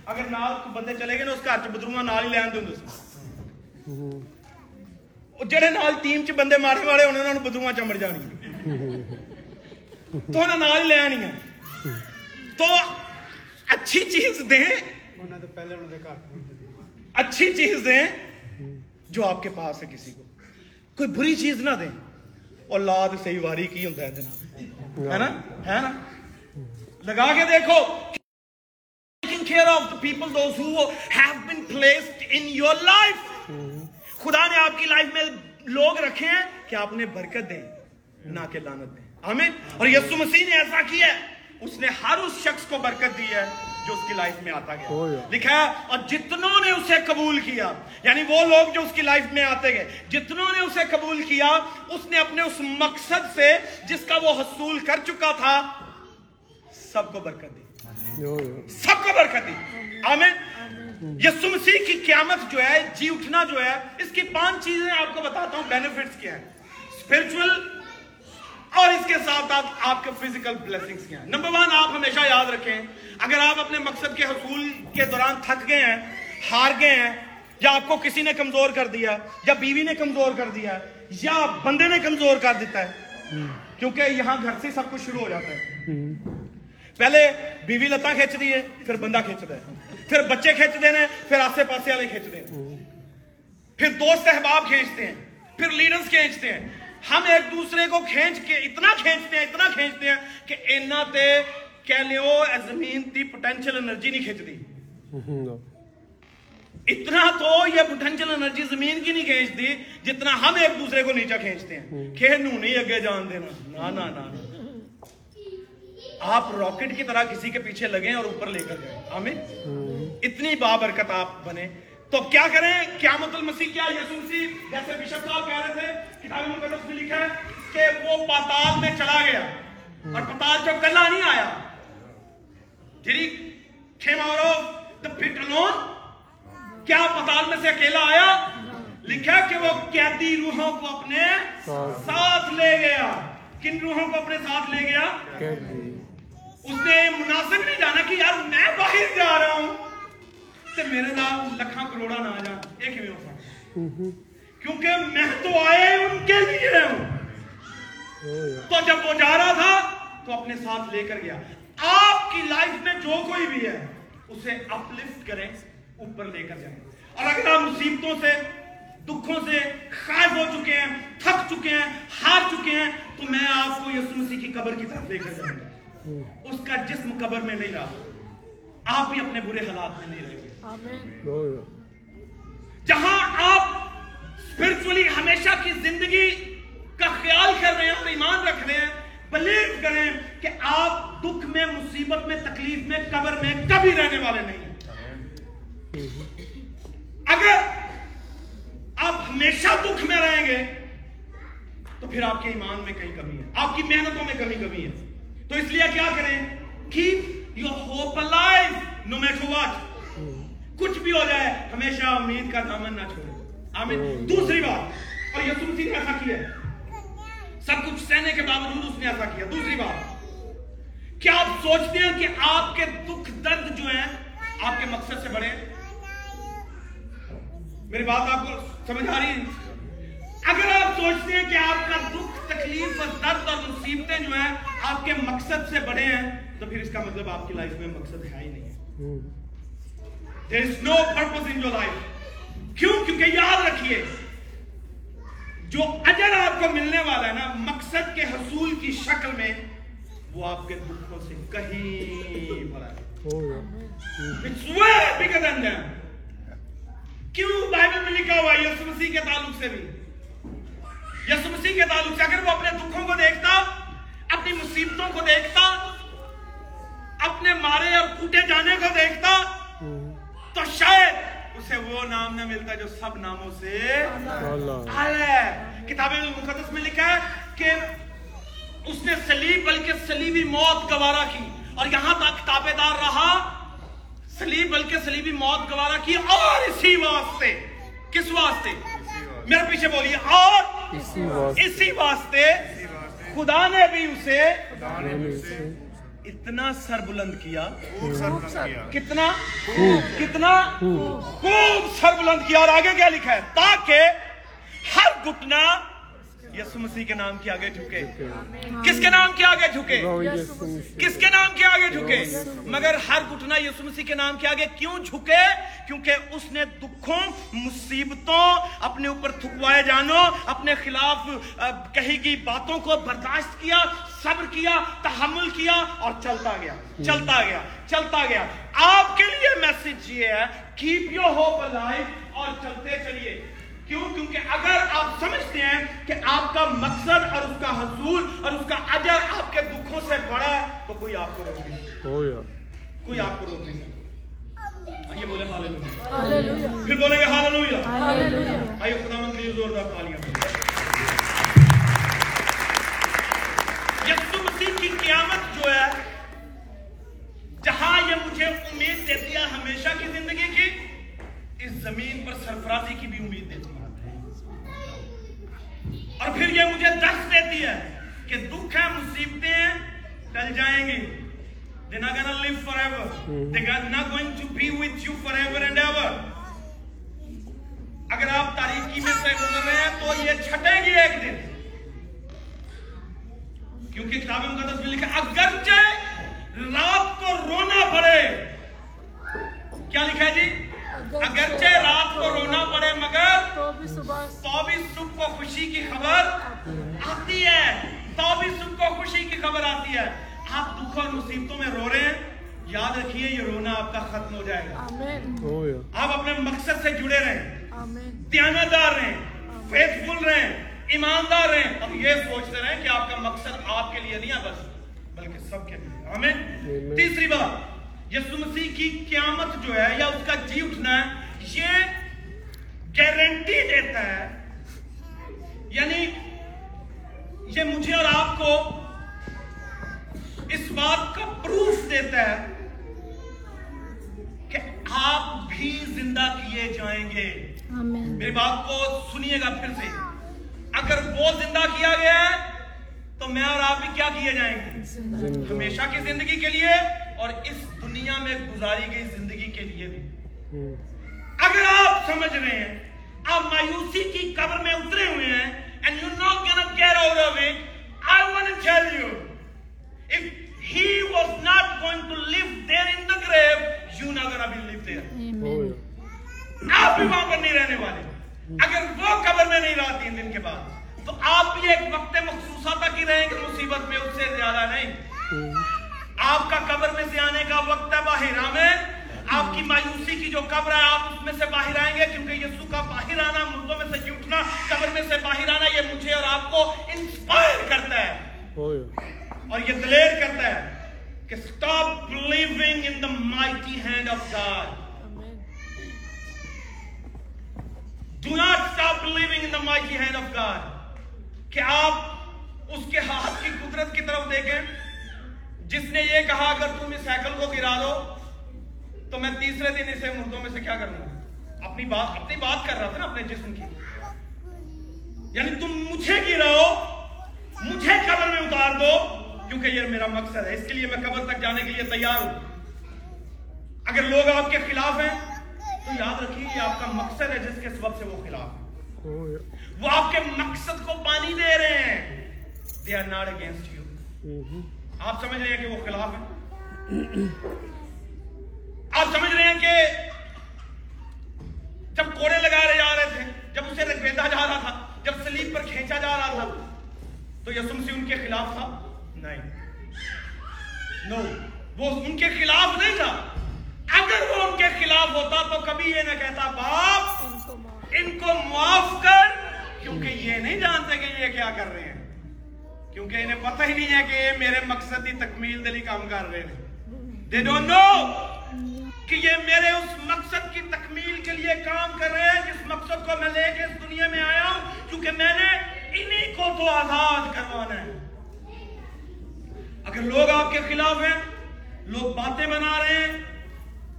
اگر نال بندے چلے گئے نا اس گھر چ بدروا نال ہی لین دیں ہوں جڑے نال ٹیم چ بندے مارے والے ہونے انہوں نے بدروا چمڑ جانی تو انہوں نے نال ہی لینی ہے تو اچھی چیز دیں۔ اچھی چیز دیں جو آپ کے پاس ہے کسی کو۔ کوئی بری چیز نہ دیں۔ اور لاد صحیح واری کی ہوتا ہے دینا ہے نا? ہے نا? لگا کے دیکھو people those in your life خدا نے آپ کی لائف میں لوگ رکھے ہیں کہ آپ نے برکت دیں نہ کہ لانت دیں۔ آمین؟ اور یسو مسیح نے ایسا کیا ہے اس نے ہر اس شخص کو برکت دی ہے۔ جو اس کی لائف میں آتا گیا۔ oh, لکھا ہے اور جتنوں نے اسے قبول کیا یعنی وہ لوگ جو اس کی لائف میں آتے گئے جتنوں نے اسے قبول کیا اس نے اپنے اس مقصد سے جس کا وہ حصول کر چکا تھا سب کو برکت دی۔ oh, سب کو برکت دی۔ آمین۔ یسو مسیح کی قیامت جو ہے جی اٹھنا جو ہے اس کی پانچ چیزیں آپ کو بتاتا ہوں بینیفٹس کیا ہیں۔ سپیرچول اور اس کے ساتھ آپ کے فزیکل بلیسنگز کیا ہیں۔ نمبر ون آپ ہمیشہ یاد رکھیں، اگر آپ اپنے مقصد کے حصول کے دوران تھک گئے ہیں، ہار گئے ہیں، یا آپ کو کسی نے کمزور کر دیا، یا بیوی نے کمزور کر دیا، یا بندے نے کمزور کر دیتا ہے، کیونکہ یہاں گھر سے سب کچھ شروع ہو جاتا ہے۔ پہلے بیوی لتاں کھینچتی ہے، پھر بندہ کھینچتا ہے، پھر بچے کھینچتے ہیں، پھر آسے پاسے والے کھینچتے ہیں۔ پھر دوست احباب کھینچتے ہیں، پھر لیڈرز کھینچتے ہیں۔ ہم ایک دوسرے کو کھینچ کے اتنا کھینچتے ہیں اتنا کھینچتے ہیں کہ اینا تے کہہ لیو زمین دی پوٹینشل انرجی نہیں کھینچتی۔ اتنا تو یہ پوٹینشل انرجی زمین کی نہیں کھینچتی جتنا ہم ایک دوسرے کو نیچا کھینچتے ہیں۔ کہ نو نہیں اگے جان دینا۔ نا نا نا آپ راکٹ کی طرح کسی کے پیچھے لگیں اور اوپر لے کر گئے آمین۔ اتنی بابرکت آپ بنے تو کیا کریں؟ قیامت المسیح کیا یسو مسیح جیسے بشپ صاحب کہہ رہے تھے کتاب مقدس میں لکھا ہے کہ وہ پاتال میں چلا گیا۔ اور پاتال جب کلا نہیں آیا۔ گریک came مارو تو the pit کیا پتال میں سے اکیلا آیا؟ لکھا کہ وہ قیدی روحوں کو اپنے ساتھ لے گیا۔ کن روحوں کو اپنے ساتھ لے گیا؟ اس نے مناسب نہیں جانا کہ یار میں باہر جا رہا ہوں۔ تے میرے ਨਾਲ ਲੱਖਾਂ کروڑا ਨਾ ਆ ਜਾਣ ਇਹ ਕਿਵੇਂ ਹੋ کیونکہ میں تو آئے ان کے لیے ہوں۔ تو جب وہ جا رہا تھا تو اپنے ساتھ لے کر گیا۔ آپ کی لائف میں جو کوئی بھی ہے اسے اپلفٹ کریں اوپر لے کر جائیں۔ اور اگر آپ مصیبتوں سے دکھوں سے خائف ہو چکے ہیں تھک چکے ہیں ہار چکے ہیں تو میں آپ کو یسو مسیح کی قبر کی طرف لے کر جاؤں گا۔ اس کا جسم قبر میں نہیں رہا۔ آپ بھی اپنے برے حالات میں نہیں رہے۔ جہاں آپ اسپرچولی ہمیشہ کی زندگی کا خیال کر رہے ہیں اور ایمان رکھ رہے ہیں بلیو کریں کہ آپ دکھ میں مصیبت میں تکلیف میں قبر میں کبھی رہنے والے نہیں اگر آپ ہمیشہ دکھ میں رہیں گے تو پھر آپ کے ایمان میں کہیں کمی ہے۔ آپ کی محنتوں میں کمی کمی ہے۔ تو اس لیے کیا کریں؟ Keep your hope alive no matter what کچھ بھی ہو جائے، ہمیشہ امید کا دامن نہ چھوڑے آمین۔ دوسری بات، اور یسوع مسیح نے ایسا کیا سب کچھ سہنے کے باوجود اس نے ایسا کیا۔ دوسری بات، کیا آپ سوچتے ہیں کہ آپ کے دکھ درد جو ہیں، آپ کے مقصد سے بڑے میری بات آپ کو سمجھ آ رہی ہے؟ اگر آپ سوچتے ہیں کہ آپ کا دکھ، تکلیف اور درد اور مصیبتیں جو ہیں، آپ کے مقصد سے بڑے ہیں، تو پھر اس کا مطلب آپ کی لائف میں مقصد ہے ہی نہیں۔ ہے There is no purpose in your life کیوں کیونکہ یاد رکھیے جو اجر آپ کو ملنے والا ہے نا مقصد کے حصول کی شکل میں وہ آپ کے دکھوں سے کہیں بڑا ہے It's way bigger than them. کیوں بائبل میں لکھا ہوا یسو مسیح کے تعلق سے بھی یسو مسیح کے تعلق سے اگر وہ اپنے دکھوں کو دیکھتا اپنی مصیبتوں کو دیکھتا اپنے مارے اور کوٹے جانے کو دیکھتا تو شاید اسے وہ نام نہ ملتا جو سب ناموں سے ہے۔ کتاب مقدس میں لکھا ہے کہ اس نے سلیب بلکہ سلیبی موت گوارا کی۔ اور یہاں تک تابے دار رہا۔ سلیب بلکہ سلیبی موت گوارا کی۔ اور اسی واسطے کس واسطے؟ میرے پیچھے بولیے اور اسی واسطے۔ خدا نے بھی اسے اتنا سر بلند کیا۔ کتنا؟ کتنا؟ خوب سر بلند کیا اور آگے کیا لکھا ہے؟ تاکہ ہر گھٹنا یسو مسیح کے نام کے آگے جھکے۔ کس کے نام کے آگے جھکے؟ کس کے نام کے آگے جھکے؟ مگر ہر گھٹنا یسو مسیح کے نام کے آگے کیوں جھکے؟ کیونکہ اس نے دکھوں مصیبتوں اپنے اوپر تھکوائے جانوں اپنے خلاف کہی گئی باتوں کو برداشت کیا صبر کیا تحمل کیا اور چلتا گیا۔ چلتا گیا چلتا گیا۔ آپ کے لیے میسج یہ ہے کیپ یو ہوپ الائف اور چلتے چلیے۔ کیوں؟ کیونکہ اگر آپ سمجھتے ہیں کہ آپ کا مقصد اور اس کا حصول اور اس کا اجر آپ کے دکھوں سے بڑا ہے تو کوئی آپ کو روک نہیں کوئی آپ کو روک نہیں آئیے بولے ہاللویہ پھر بولیں گے ہاللویہ آئیے خدا مند زوردار تالیاں۔ They're not going to live forever. Mm-hmm. They're not going to be with you forever and ever. اگر آپ تاریخی میں سے گزر رہے ہیں تو یہ چھٹیں گی ایک دن کیونکہ کتاب مقدس میں لکھا اگرچہ رات کو رونا پڑے کیا لکھا جی اگرچہ رات کو رونا پڑے مگر تو بھی صبح کو خوشی کی خبر آتی ہے تو بھی صبح کو خوشی کی خبر آتی ہے آپ دکھ اور مصیبتوں میں رو رہے ہیں یاد رکھیے یہ رونا آپ کا ختم ہو جائے گا۔ oh, آپ اپنے مقصد سے جڑے رہیں۔ دیانتدار رہیں۔ فیتھ فل رہیں۔ ایماندار رہیں۔ اب یہ سوچتے رہیں کہ آپ کا مقصد آپ کے لیے نہیں ہے بس بلکہ سب کے لیے۔ آمین۔ تیسری بات یسو مسیح کی قیامت جو ہے یا اس کا جی اٹھنا ہے یہ گارنٹی دیتا ہے۔ یعنی یہ مجھے اور آپ کو بات کا پروف دیتا ہے کہ آپ بھی زندہ کیے جائیں گے۔ میری بات کو سنیے گا پھر سے۔ اگر وہ زندہ کیا گیا ہے تو میں اور آپ بھی کیا کیے جائیں گے؟ ہمیشہ کی زندگی کے لیے اور اس دنیا میں گزاری گئی زندگی کے لیے بھی۔ اگر آپ سمجھ رہے ہیں آپ مایوسی کی قبر میں اترے ہوئے ہیں and you're not gonna get out of it I wanna tell you if He was not going to live there in the grave. you not going to be live there. Oh, آپ بھی وہاں پر نہیں رہنے والے۔ اگر وہ قبر میں نہیں رہا تین دن کے بعد تو آپ بھی ایک وقت مخصوصہ تک ہی رہیں کہ مصیبت میں اس سے زیادہ نہیں۔ oh. آپ کا قبر میں سے آنے کا وقت ہے باہر میں آپ کی مایوسی کی جو قبر ہے آپ اس میں سے باہر آئیں گے کیونکہ یسو کا باہر آنا مردوں میں سے اٹھنا قبر میں سے باہر آنا یہ مجھے اور آپ کو انسپائر کرتا ہے۔ oh, اور یہ دلیر کرتا ہے کہ stop believing in the mighty hand of God. Do not stop believing in the mighty hand of God. کہ آپ اس کے ہاتھ کی قدرت کی طرف دیکھیں۔ جس نے یہ کہا اگر تم اس سائیکل کو گرا دو تو میں تیسرے دن اسے مردوں میں سے کیا کروں گا؟ اپنی بات اپنی بات کر رہا تھا نا اپنے جسم کی۔ یعنی تم مجھے گراؤ مجھے قبر میں اتار دو کیونکہ یہ میرا مقصد ہے، اس کے لیے میں قبر تک جانے کے لیے تیار ہوں۔ اگر لوگ آپ کے خلاف ہیں، تو یاد رکھیے یہ آپ کا مقصد ہے، جس کے سبب سے وہ خلاف ہیں۔ وہ آپ کے مقصد کو پانی دے رہے ہیں۔ They are not against you آپ سمجھ رہے ہیں کہ وہ خلاف ہیں؟ آپ سمجھ رہے ہیں کہ جب کوڑے لگائے جا رہے تھے، جب اسے رگیدا جا رہا تھا، جب سلیب پر کھینچا جا رہا تھا، تو یسوع مسیح ان کے خلاف تھا۔ نہیں۔ نو، وہ ان کے خلاف نہیں تھا۔ اگر وہ ان کے خلاف ہوتا تو کبھی یہ نہ کہتا، باپ، ان کو معاف ان کو معاف کر۔ کیونکہ یہ نہیں جانتے کہ یہ کیا کر رہے ہیں۔ کیونکہ انہیں پتہ ہی نہیں ہے کہ یہ میرے مقصد کی تکمیل دلی کام کر رہے ہیں۔ دے ڈونٹ نو کہ یہ میرے اس مقصد کی تکمیل کے لیے کام کر رہے ہیں، جس مقصد کو میں لے کے اس دنیا میں آیا ہوں۔ کیونکہ میں نے انہی کو تو آزاد کروانا ہے۔ اگر لوگ آپ کے خلاف ہیں لوگ باتیں بنا رہے ہیں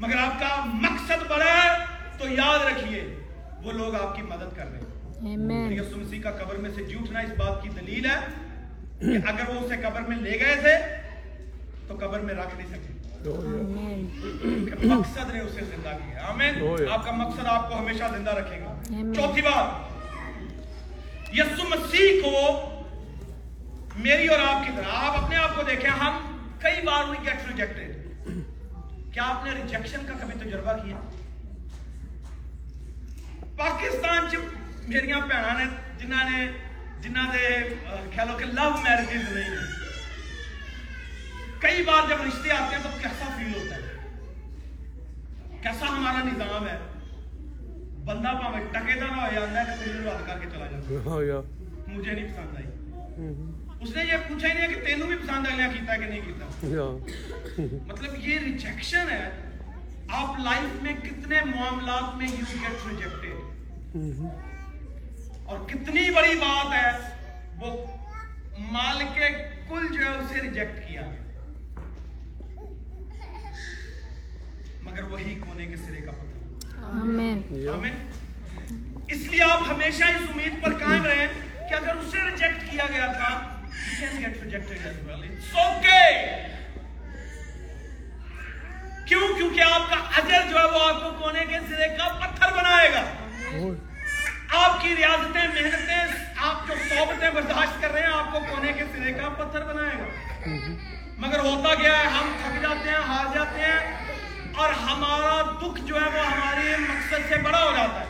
مگر آپ کا مقصد بڑا ہے تو یاد رکھیے وہ لوگ آپ کی مدد کر رہے ہیں۔ مسیح کا قبر میں سے جی اٹھنا اس بات کی دلیل ہے کہ اگر وہ اسے قبر میں لے گئے تھے تو قبر میں رکھ نہیں سکے۔ مقصد نے اسے زندہ کیا آمین. Oh. آپ کا مقصد آپ کو ہمیشہ زندہ رکھے گا. چوتھی بات یسوع مسیح کو میری اور آپ کی طرح آپ اپنے آپ کو دیکھیں ہم کئی بار وی گیٹ ریجیکٹڈ کیا آپ نے ریجیکشن کا کبھی تجربہ کیا؟ پاکستان چ میریاں بھੈਣਾਂ نے جنہاں نے جنہاں دے لو کہ لو میرجز نہیں ہیں۔ کئی بار جب رشتے آتے ہیں تو کیسا فیل ہوتا ہے؟ کیسا ہمارا نظام ہے؟ بندہ پاوے ٹکے دا نہ ہو جاتا ہے کہ تیرے رات کر کے چلا جاتا ہے۔ yeah. مجھے نہیں پسند آئی. اس نے یہ پوچھا ہی نہیں کہ تینوں بھی پسند اگلیاں کیتا ہے کہ نہیں کیتا Yeah. مطلب یہ ریجیکشن ہے آپ لائف میں کتنے معاملات میں یو گیٹ ریجیکٹڈ. اور کتنی بڑی بات ہے وہ مال کے کل جو ہے اسے ریجیکٹ کیا مگر وہی کونے کے سرے کا پتہ. آمین اس لیے آپ ہمیشہ اس امید پر قائم رہیں کہ اگر اسے ریجیکٹ کیا گیا تھا you can get rejected as well. It's okay. کیوں کیونکہ آپ کا اجر جو ہے وہ آپ کو کونے کے سرے کا پتھر بنائے گا. آپ کی ریاضتیں محنتیں آپ جو صحبتیں برداشت کر رہے ہیں آپ کو کونے کے سرے کا پتھر بنائے گا مگر ہوتا گیا ہے ہم تھک جاتے ہیں ہار جاتے ہیں اور ہمارا دکھ جو ہے وہ ہمارے مقصد سے بڑا ہو جاتا ہے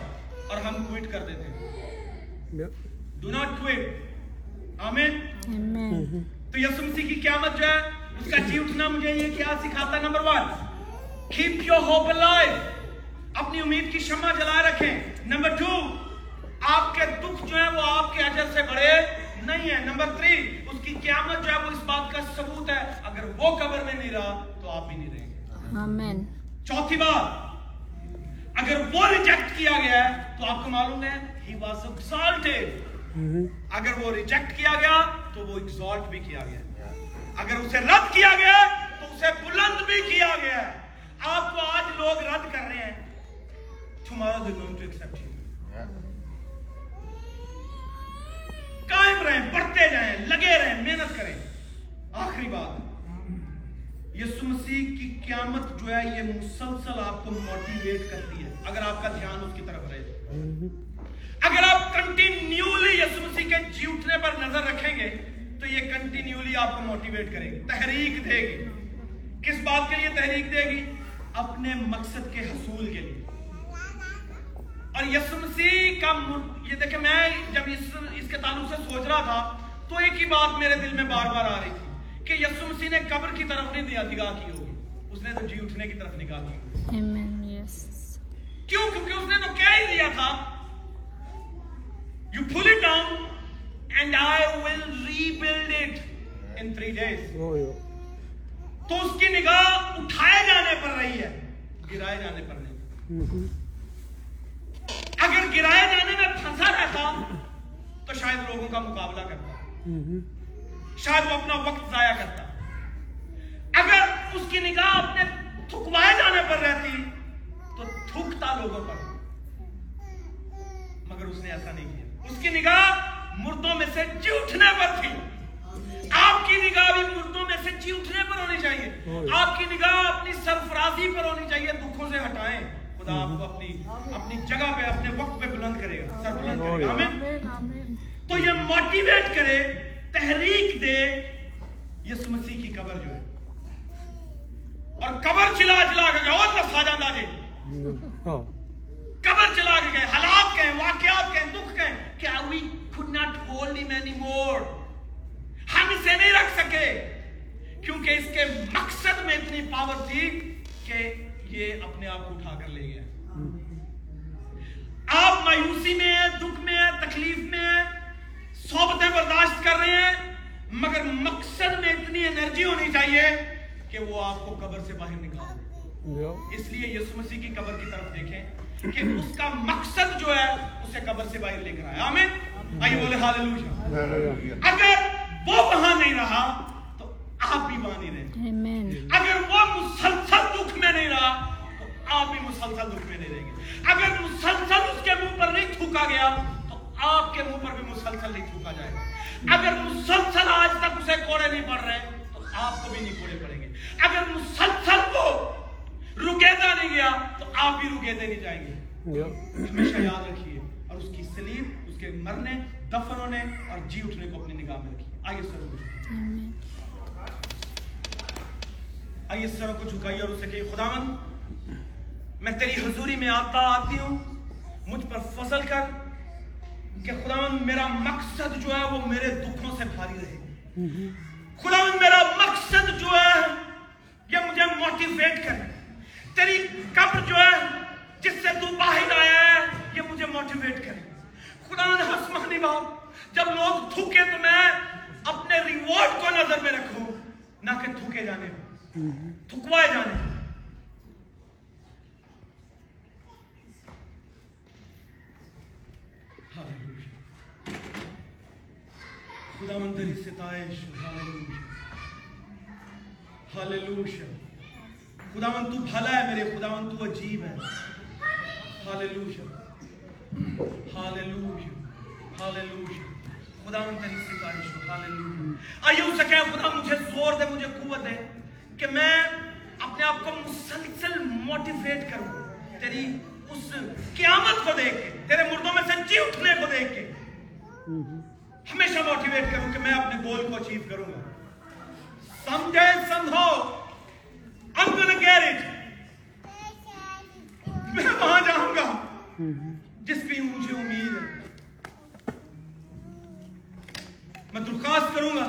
اور ہم کوئٹ کر دیتے ہیں. ڈو ناٹ کوئٹ آمین. تو یسوع مسیح کی قیامت جو ہے اس کا جی اٹھنا مجھے یہ کیا سکھاتا ہے number one keep your hope life اپنی امید کی شمع جلائے رکھیں. نمبر ٹو آپ کے دکھ جو ہے وہ آپ کے اجر سے بڑے نہیں ہے نمبر تھری اس کی قیامت جو ہے وہ اس بات کا ثبوت ہے اگر وہ قبر میں نہیں رہا تو آپ بھی نہیں رہیں گے. Amen. چوتھی بات اگر وہ ریجیکٹ کیا گیا ہے تو آپ کو معلوم ہے he was exalted. Mm-hmm. اگر وہ ریجیکٹ کیا گیا تو وہ ایگزالٹ بھی کیا گیا۔ اگر اسے رد کیا گیا، تو اسے بلند بھی کیا گیا۔ آپ کو آج لوگ رد کر رہے ہیں۔ Tomorrow they're going to accept you قائم رہیں، بڑھتے جائیں، لگے رہیں، محنت کریں۔ آخری بات۔ یسوع مسیح کی قیامت جو ہے، یہ مسلسل آپ کو موٹیویٹ کرتی ہے۔ اگر آپ کا دھیان اس کی طرف رہے۔ اگر آپ کنٹینیولی کنٹینیولی آپ کو موٹیویٹ کرے گی تحریک دے گی۔ کس بات کے لیے تحریک دے گی؟ اپنے مقصد کے حصول کے لیے۔ اور یسوع مسیح کا یہ دیکھیں میں جب اس اس کے تعلق سے سوچ رہا تھا تو ایک ہی بات میرے دل میں بار بار آ رہی تھی کہ یسوع مسیح نے قبر کی طرف نہیں دیا نگاہ کی ہوگی۔ اس نے تو جی اٹھنے کی طرف نگاہ کی۔ Amen. Yes. کیوں؟ کیونکہ اس نے تو کہہ ہی دیا تھا you pull it down and I will rebuild it. In three days. Yeah. تو اس کی نگاہ اٹھائے جانے پر رہی ہے گرائے جانے پر نہیں. اگر گرائے جانے میں پھنسا رہتا تو شاید لوگوں کا مقابلہ کرتا۔ شاید وہ اپنا وقت ضائع کرتا۔ اگر اس کی نگاہ اپنے تھکوائے جانے پر رہتی تو تھکتا لوگوں پر۔ مگر اس نے ایسا نہیں کیا۔ اس کی نگاہ مردوں میں سے جی اٹھنے پر تھی۔ آپ کی نگاہ بھی مردوں میں سے جی اٹھنے پر ہونی چاہیے۔ آپ کی نگاہ اپنی سرفرازی پر ہونی چاہیے دکھوں سے ہٹائیں۔ خدا آپ کو اپنی اپنی جگہ پہ اپنے وقت پہ بلند کرے گا۔ سر بلند کرے گا۔ آمین۔ تو یہ موٹیویٹ کرے تحریک دے۔ یسو مسیح کی قبر جو ہے۔ اور قبر چلا چلا کے گئے اور لفظ جانا جی ہاں۔ قبر چلا کے گئے حالات کہیں واقعات کہیں دکھ کہیں کہ we could not hold him anymore ہم اسے نہیں رکھ سکے۔ کیونکہ اس کے مقصد میں اتنی پاور تھی کہ یہ اپنے آپ کو اٹھا کر لے گیا۔ آپ مایوسی میں ہیں دکھ میں ہیں تکلیف میں ہیں صحبتیں برداشت کر رہے ہیں مگر مقصد میں اتنی انرجی ہونی چاہیے کہ وہ آپ کو قبر سے باہر نکال اس لیے یسو مسیح کی قبر کی طرف دیکھیں کہ اس کا مقصد جو ہے اسے قبر سے باہر لے کر آیا آمین۔ آئیے بولے ہاللویہ اگر وہ وہاں نہیں رہا تو آپ بھی وہاں نہیں رہیں آمین اگر وہ مسلسل دکھ میں نہیں رہا تو آپ بھی مسلسل دکھ میں نہیں رہیں گے۔ اگر مسلسل اس کے منہ پر نہیں تھوکا گیا تو آپ کے منہ پر بھی مسلسل نہیں تھوکا جائے گا۔ اگر مسلسل آج تک اسے کوڑے نہیں پڑ رہے تو آپ کو بھی نہیں کوڑے پڑیں گے۔ اگر مسلسل وہ رکیدا نہیں گیا تو آپ بھی رکیدے نہیں جائیں گے۔ ہمیشہ یاد رکھیے اور اس کی سلیب اس کے مرنے دفن ہونے اور جی اٹھنے کو اپنی نگاہ میں رکھیے۔ آئیے سر کو آئیے سر کو جھکائیے اور اسے کہیے خداون میں تیری حضوری میں آتا آتی ہوں مجھ پر فضل کر کہ خداون میرا مقصد جو ہے وہ میرے دکھوں سے بھاری رہے۔ خداون میرا مقصد جو ہے یہ مجھے موٹیویٹ کرے تیری قبر جو ہے جس سے تو باہر آیا ہے یہ مجھے موٹیویٹ کرے خداون حسمانی بات جب لوگ تھوکے تو میں اپنے ریوارڈ کو نظر میں رکھوں نہ کہ تھوکے جانے تھکوائے جانے خدا مندری ستائش ہاللوشا خدا من تو بھلا ہے میرے خدا من تو عجیب ہے۔ ہاللوشا ہاللوشا ہاللوشا خدا من تیری ستائش ہو ہاللوشا آئیے اسے کہیں، خدا مجھے زور دے، مجھے قوت دے کہ میں اپنے آپ کو مسلسل موٹیویٹ کروں۔ تیری اس قیامت کو دیکھ کے، تیرے مردوں میں سے جی اٹھنے کو دیکھ کے ہمیشہ موٹیویٹ کروں کہ میں اپنے گول کو اچیو کروں گا۔ سمجھے سمجھو I'm gonna get it. میں وہاں جاؤں گا۔ جس پہ مجھے امید ہے۔ میں درخواست کروں گا